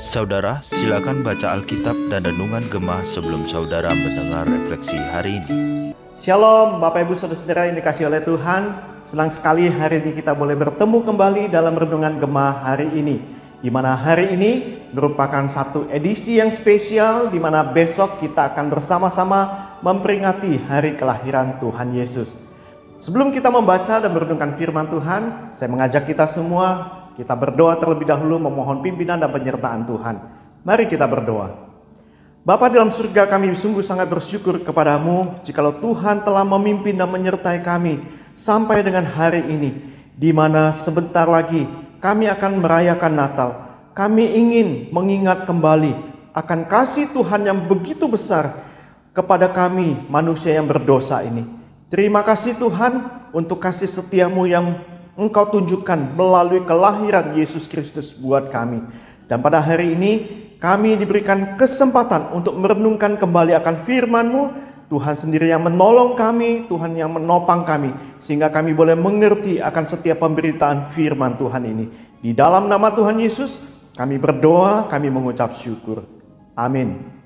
Saudara, silakan baca Alkitab dan Renungan Gemah sebelum saudara mendengar refleksi hari ini. Shalom Bapak Ibu Saudara-saudara yang dikasih oleh Tuhan Senang sekali hari ini kita boleh bertemu kembali dalam Renungan Gemah hari ini di mana hari ini merupakan satu edisi yang spesial di mana besok kita akan bersama-sama memperingati hari kelahiran Tuhan Yesus. Sebelum kita membaca dan merenungkan firman Tuhan, saya mengajak kita semua kita berdoa terlebih dahulu memohon pimpinan dan penyertaan Tuhan. Mari kita berdoa. Bapa dalam surga kami sungguh sangat bersyukur kepadamu jikalau Tuhan telah memimpin dan menyertai kami sampai dengan hari ini di mana sebentar lagi kami akan merayakan Natal. Kami ingin mengingat kembali akan kasih Tuhan yang begitu besar kepada kami manusia yang berdosa ini. Terima kasih Tuhan untuk kasih setiamu yang Engkau tunjukkan melalui kelahiran Yesus Kristus buat kami. Dan pada hari ini kami diberikan kesempatan untuk merenungkan kembali akan firman-Mu. Tuhan sendiri yang menolong kami, Tuhan yang menopang kami. Sehingga kami boleh mengerti akan setiap pemberitaan firman Tuhan ini. Di dalam nama Tuhan Yesus kami berdoa, kami mengucap syukur. Amin.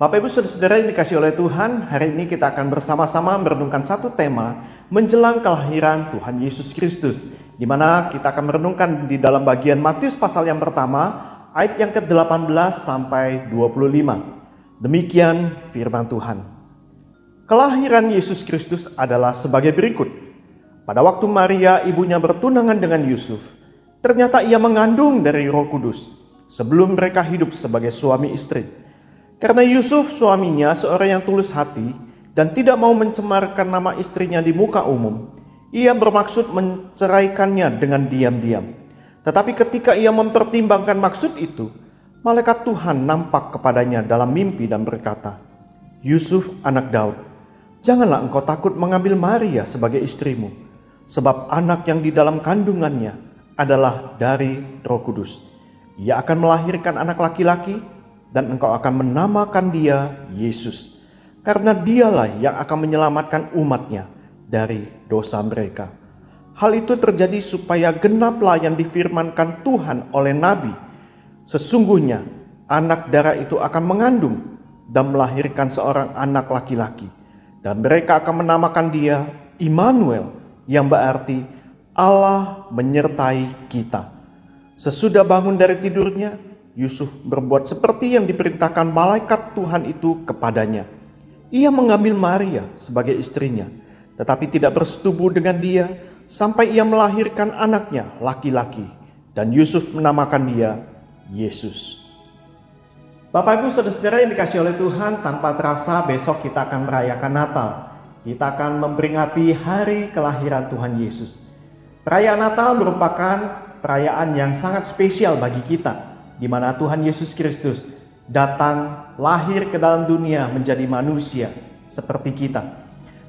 Bapak Ibu Saudara-saudara yang dikasih oleh Tuhan, hari ini kita akan bersama-sama merenungkan satu tema menjelang kelahiran Tuhan Yesus Kristus. Di mana kita akan merenungkan di dalam bagian Matius pasal yang pertama, ayat yang ke-18 sampai 25. Demikian firman Tuhan. Kelahiran Yesus Kristus adalah sebagai berikut. Pada waktu Maria ibunya bertunangan dengan Yusuf, ternyata ia mengandung dari Roh Kudus sebelum mereka hidup sebagai suami istri. Karena Yusuf suaminya seorang yang tulus hati dan tidak mau mencemarkan nama istrinya di muka umum, ia bermaksud menceraikannya dengan diam-diam. Tetapi ketika ia mempertimbangkan maksud itu, malaikat Tuhan nampak kepadanya dalam mimpi dan berkata, "Yusuf, anak Daud, janganlah engkau takut mengambil Maria sebagai istrimu, sebab anak yang di dalam kandungannya adalah dari Roh Kudus. Ia akan melahirkan anak laki-laki." Dan engkau akan menamakan dia Yesus. Karena dialah yang akan menyelamatkan umatnya dari dosa mereka. Hal itu terjadi supaya genaplah yang difirmankan Tuhan oleh Nabi. Sesungguhnya anak darah itu akan mengandung dan melahirkan seorang anak laki-laki. Dan mereka akan menamakan dia Immanuel yang berarti Allah menyertai kita. Sesudah bangun dari tidurnya, Yusuf berbuat seperti yang diperintahkan malaikat Tuhan itu kepadanya. Ia mengambil Maria sebagai istrinya, tetapi tidak bersetubuh dengan dia sampai ia melahirkan anaknya laki-laki, dan Yusuf menamakan dia Yesus. Bapak Ibu Saudara-saudara yang dikasih oleh Tuhan, tanpa terasa besok kita akan merayakan Natal. Kita akan memperingati hari kelahiran Tuhan Yesus. Perayaan Natal merupakan perayaan yang sangat spesial bagi kita di mana Tuhan Yesus Kristus datang lahir ke dalam dunia menjadi manusia seperti kita.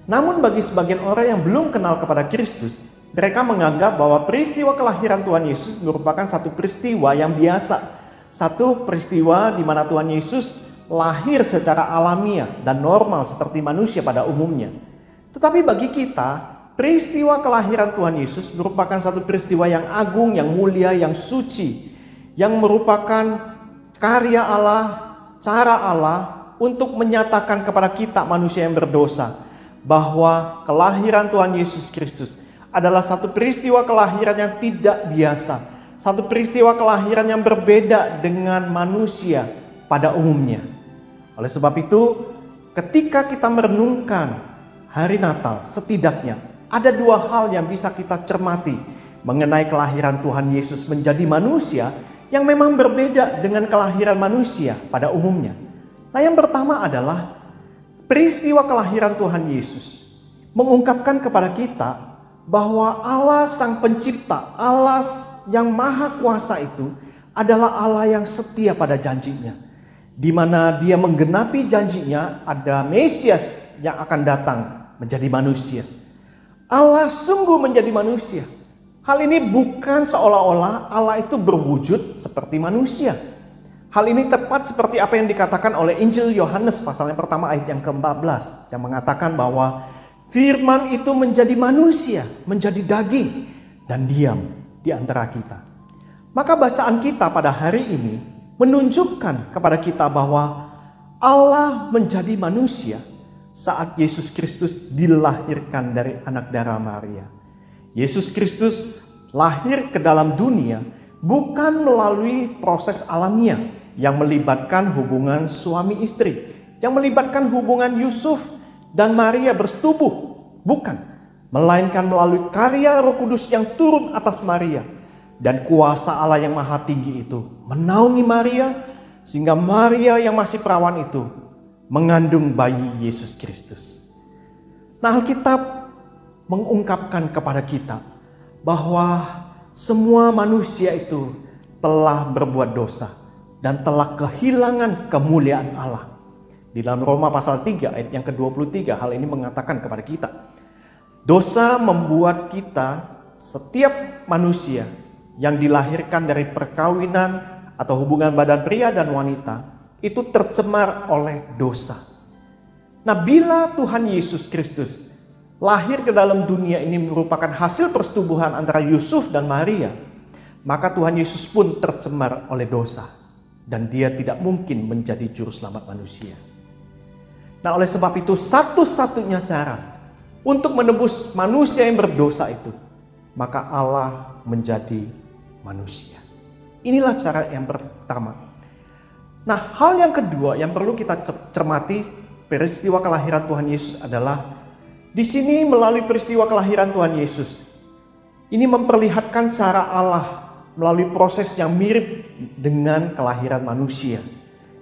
Namun bagi sebagian orang yang belum kenal kepada Kristus, mereka menganggap bahwa peristiwa kelahiran Tuhan Yesus merupakan satu peristiwa yang biasa. Satu peristiwa di mana Tuhan Yesus lahir secara alamiah dan normal seperti manusia pada umumnya. Tetapi bagi kita, peristiwa kelahiran Tuhan Yesus merupakan satu peristiwa yang agung, yang mulia, yang suci, yang merupakan karya Allah, cara Allah untuk menyatakan kepada kita manusia yang berdosa bahwa kelahiran Tuhan Yesus Kristus adalah satu peristiwa kelahiran yang tidak biasa, satu peristiwa kelahiran yang berbeda dengan manusia pada umumnya. Oleh sebab itu, ketika kita merenungkan hari Natal, setidaknya ada dua hal yang bisa kita cermati mengenai kelahiran Tuhan Yesus menjadi manusia yang memang berbeda dengan kelahiran manusia pada umumnya. Nah, yang pertama adalah peristiwa kelahiran Tuhan Yesus mengungkapkan kepada kita bahwa Allah Sang Pencipta, Allah yang Maha Kuasa itu adalah Allah yang setia pada janjinya. Di mana dia menggenapi janjinya ada Mesias yang akan datang menjadi manusia. Allah sungguh menjadi manusia Hal ini bukan seolah-olah Allah itu berwujud seperti manusia. Hal ini tepat seperti apa yang dikatakan oleh Injil Yohanes pasal yang pertama ayat yang ke-14 yang mengatakan bahwa firman itu menjadi manusia, menjadi daging dan diam di antara kita. Maka bacaan kita pada hari ini menunjukkan kepada kita bahwa Allah menjadi manusia saat Yesus Kristus dilahirkan dari anak darah Maria. Yesus Kristus lahir ke dalam dunia bukan melalui proses alamiah yang melibatkan hubungan suami istri, yang melibatkan hubungan Yusuf dan Maria bersetubuh, bukan, melainkan melalui karya Roh Kudus yang turun atas Maria dan kuasa Allah yang maha tinggi itu menaungi Maria sehingga Maria yang masih perawan itu mengandung bayi Yesus Kristus. Nah, Alkitab mengungkapkan kepada kita bahwa semua manusia itu telah berbuat dosa dan telah kehilangan kemuliaan Allah. Di dalam Roma pasal 3 ayat yang ke-23 hal ini mengatakan kepada kita. Dosa membuat kita setiap manusia yang dilahirkan dari perkawinan atau hubungan badan pria dan wanita itu tercemar oleh dosa. Nah, bila Tuhan Yesus Kristus lahir ke dalam dunia ini merupakan hasil persetubuhan antara Yusuf dan Maria, maka Tuhan Yesus pun tercemar oleh dosa dan dia tidak mungkin menjadi juru selamat manusia. Nah, oleh sebab itu satu-satunya cara untuk menebus manusia yang berdosa itu, maka Allah menjadi manusia. Inilah cara yang pertama. Nah, hal yang kedua yang perlu kita cermati peristiwa kelahiran Tuhan Yesus adalah di sini melalui peristiwa kelahiran Tuhan Yesus. Ini memperlihatkan cara Allah melalui proses yang mirip dengan kelahiran manusia,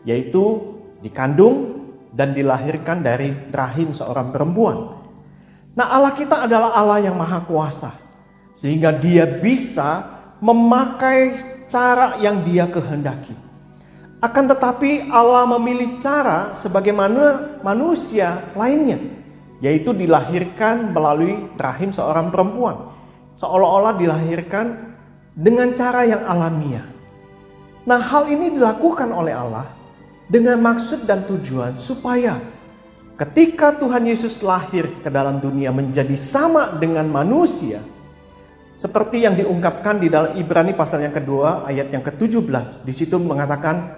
yaitu dikandung dan dilahirkan dari rahim seorang perempuan. Nah, Allah kita adalah Allah yang maha kuasa, sehingga Dia bisa memakai cara yang dia kehendaki. Akan tetapi Allah memilih cara sebagaimana manusia lainnya, yaitu dilahirkan melalui rahim seorang perempuan. Seolah-olah dilahirkan dengan cara yang alamiah. Nah hal ini dilakukan oleh Allah dengan maksud dan tujuan supaya ketika Tuhan Yesus lahir ke dalam dunia menjadi sama dengan manusia, seperti yang diungkapkan di dalam Ibrani pasal yang kedua ayat yang ke-17. Di situ mengatakan,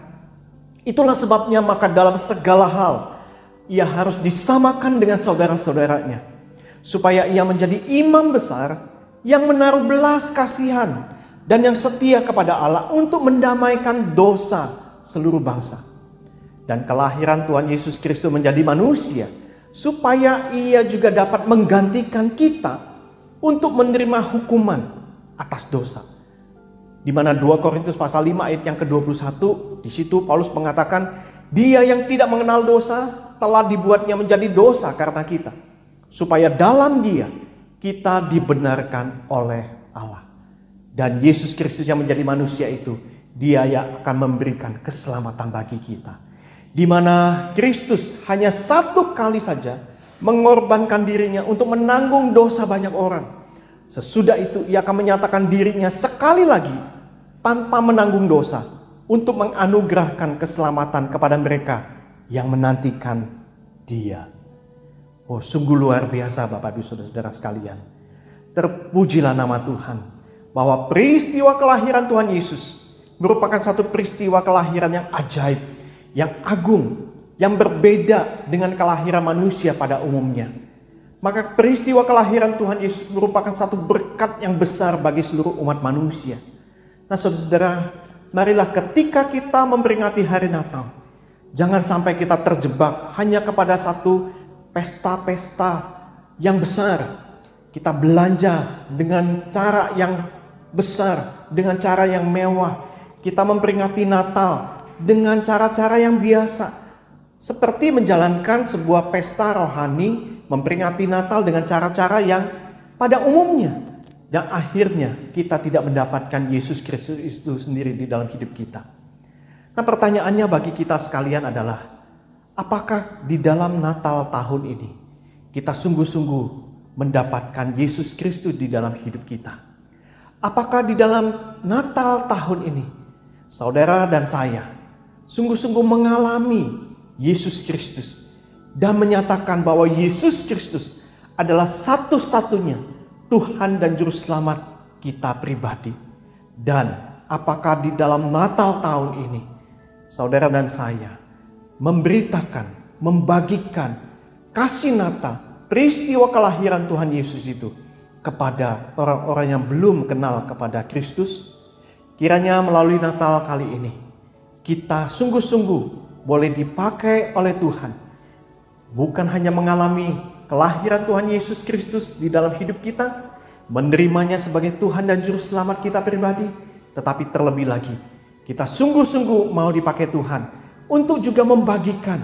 itulah sebabnya maka dalam segala hal ia harus disamakan dengan saudara-saudaranya. Supaya ia menjadi imam besar yang menaruh belas kasihan dan yang setia kepada Allah untuk mendamaikan dosa seluruh bangsa. Dan kelahiran Tuhan Yesus Kristus menjadi manusia supaya ia juga dapat menggantikan kita untuk menerima hukuman atas dosa. Di mana 2 Korintus pasal 5 ayat yang ke-21 di situ Paulus mengatakan dia yang tidak mengenal dosa telah dibuatnya menjadi dosa karena kita supaya dalam dia kita dibenarkan oleh Allah. Dan Yesus Kristus yang menjadi manusia itu dia yang akan memberikan keselamatan bagi kita. Di mana Kristus hanya satu kali saja mengorbankan dirinya untuk menanggung dosa banyak orang. Sesudah itu ia akan menyatakan dirinya sekali lagi tanpa menanggung dosa untuk menganugerahkan keselamatan kepada mereka yang menantikan dia. Oh sungguh luar biasa Bapak Ibu Saudara-saudara sekalian. Terpujilah nama Tuhan bahwa peristiwa kelahiran Tuhan Yesus merupakan satu peristiwa kelahiran yang ajaib, yang agung, yang berbeda dengan kelahiran manusia pada umumnya. Maka peristiwa kelahiran Tuhan Yesus merupakan satu berkat yang besar bagi seluruh umat manusia. Nah saudara-saudara, marilah ketika kita memperingati hari Natal, jangan sampai kita terjebak hanya kepada satu pesta-pesta yang besar. Kita belanja dengan cara yang besar, dengan cara yang mewah. Kita memperingati Natal dengan cara-cara yang biasa seperti menjalankan sebuah pesta rohani, memperingati Natal dengan cara-cara yang pada umumnya dan akhirnya kita tidak mendapatkan Yesus Kristus itu sendiri di dalam hidup kita. Nah, pertanyaannya bagi kita sekalian adalah, apakah di dalam Natal tahun ini kita sungguh-sungguh mendapatkan Yesus Kristus di dalam hidup kita? Apakah di dalam Natal tahun ini saudara dan saya sungguh-sungguh mengalami Yesus Kristus dan menyatakan bahwa Yesus Kristus adalah satu-satunya Tuhan dan Juru Selamat kita pribadi. Dan apakah di dalam Natal tahun ini, saudara dan saya memberitakan, membagikan kasih Natal, peristiwa kelahiran Tuhan Yesus itu kepada orang-orang yang belum kenal kepada Kristus? Kiranya melalui Natal kali ini, kita sungguh-sungguh boleh dipakai oleh Tuhan. Bukan hanya mengalami kelahiran Tuhan Yesus Kristus di dalam hidup kita, menerimanya sebagai Tuhan dan Juru Selamat kita pribadi, tetapi terlebih lagi, kita sungguh-sungguh mau dipakai Tuhan untuk juga membagikan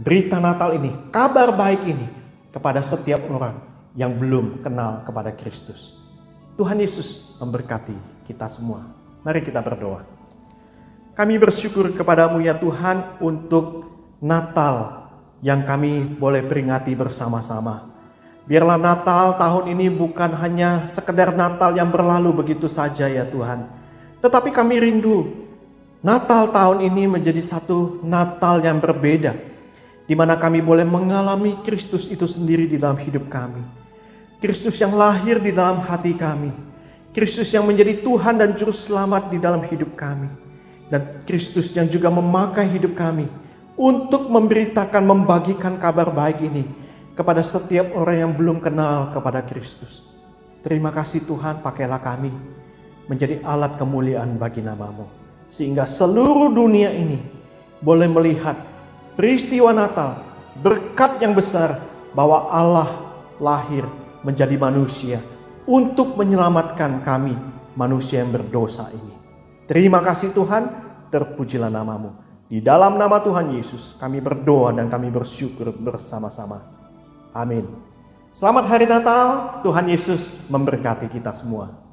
berita Natal ini, kabar baik ini kepada setiap orang yang belum kenal kepada Kristus. Tuhan Yesus memberkati kita semua. Mari kita berdoa. Kami bersyukur kepadamu ya Tuhan untuk Natal yang kami boleh peringati bersama-sama. Biarlah Natal tahun ini bukan hanya sekedar Natal yang berlalu begitu saja ya Tuhan. Tetapi kami rindu Natal tahun ini menjadi satu Natal yang berbeda. Di mana kami boleh mengalami Kristus itu sendiri di dalam hidup kami. Kristus yang lahir di dalam hati kami Kristus yang menjadi Tuhan dan Juru Selamat di dalam hidup kami. Dan Kristus yang juga memakai hidup kami untuk memberitakan, membagikan kabar baik ini kepada setiap orang yang belum kenal kepada Kristus. Terima kasih Tuhan, pakailah kami menjadi alat kemuliaan bagi namamu. Sehingga seluruh dunia ini boleh melihat peristiwa Natal, berkat yang besar bahwa Allah lahir menjadi manusia untuk menyelamatkan kami manusia yang berdosa ini. Terima kasih Tuhan, terpujilah namamu. Di dalam nama Tuhan Yesus kami berdoa dan kami bersyukur bersama-sama. Amin. Selamat hari Natal, Tuhan Yesus memberkati kita semua.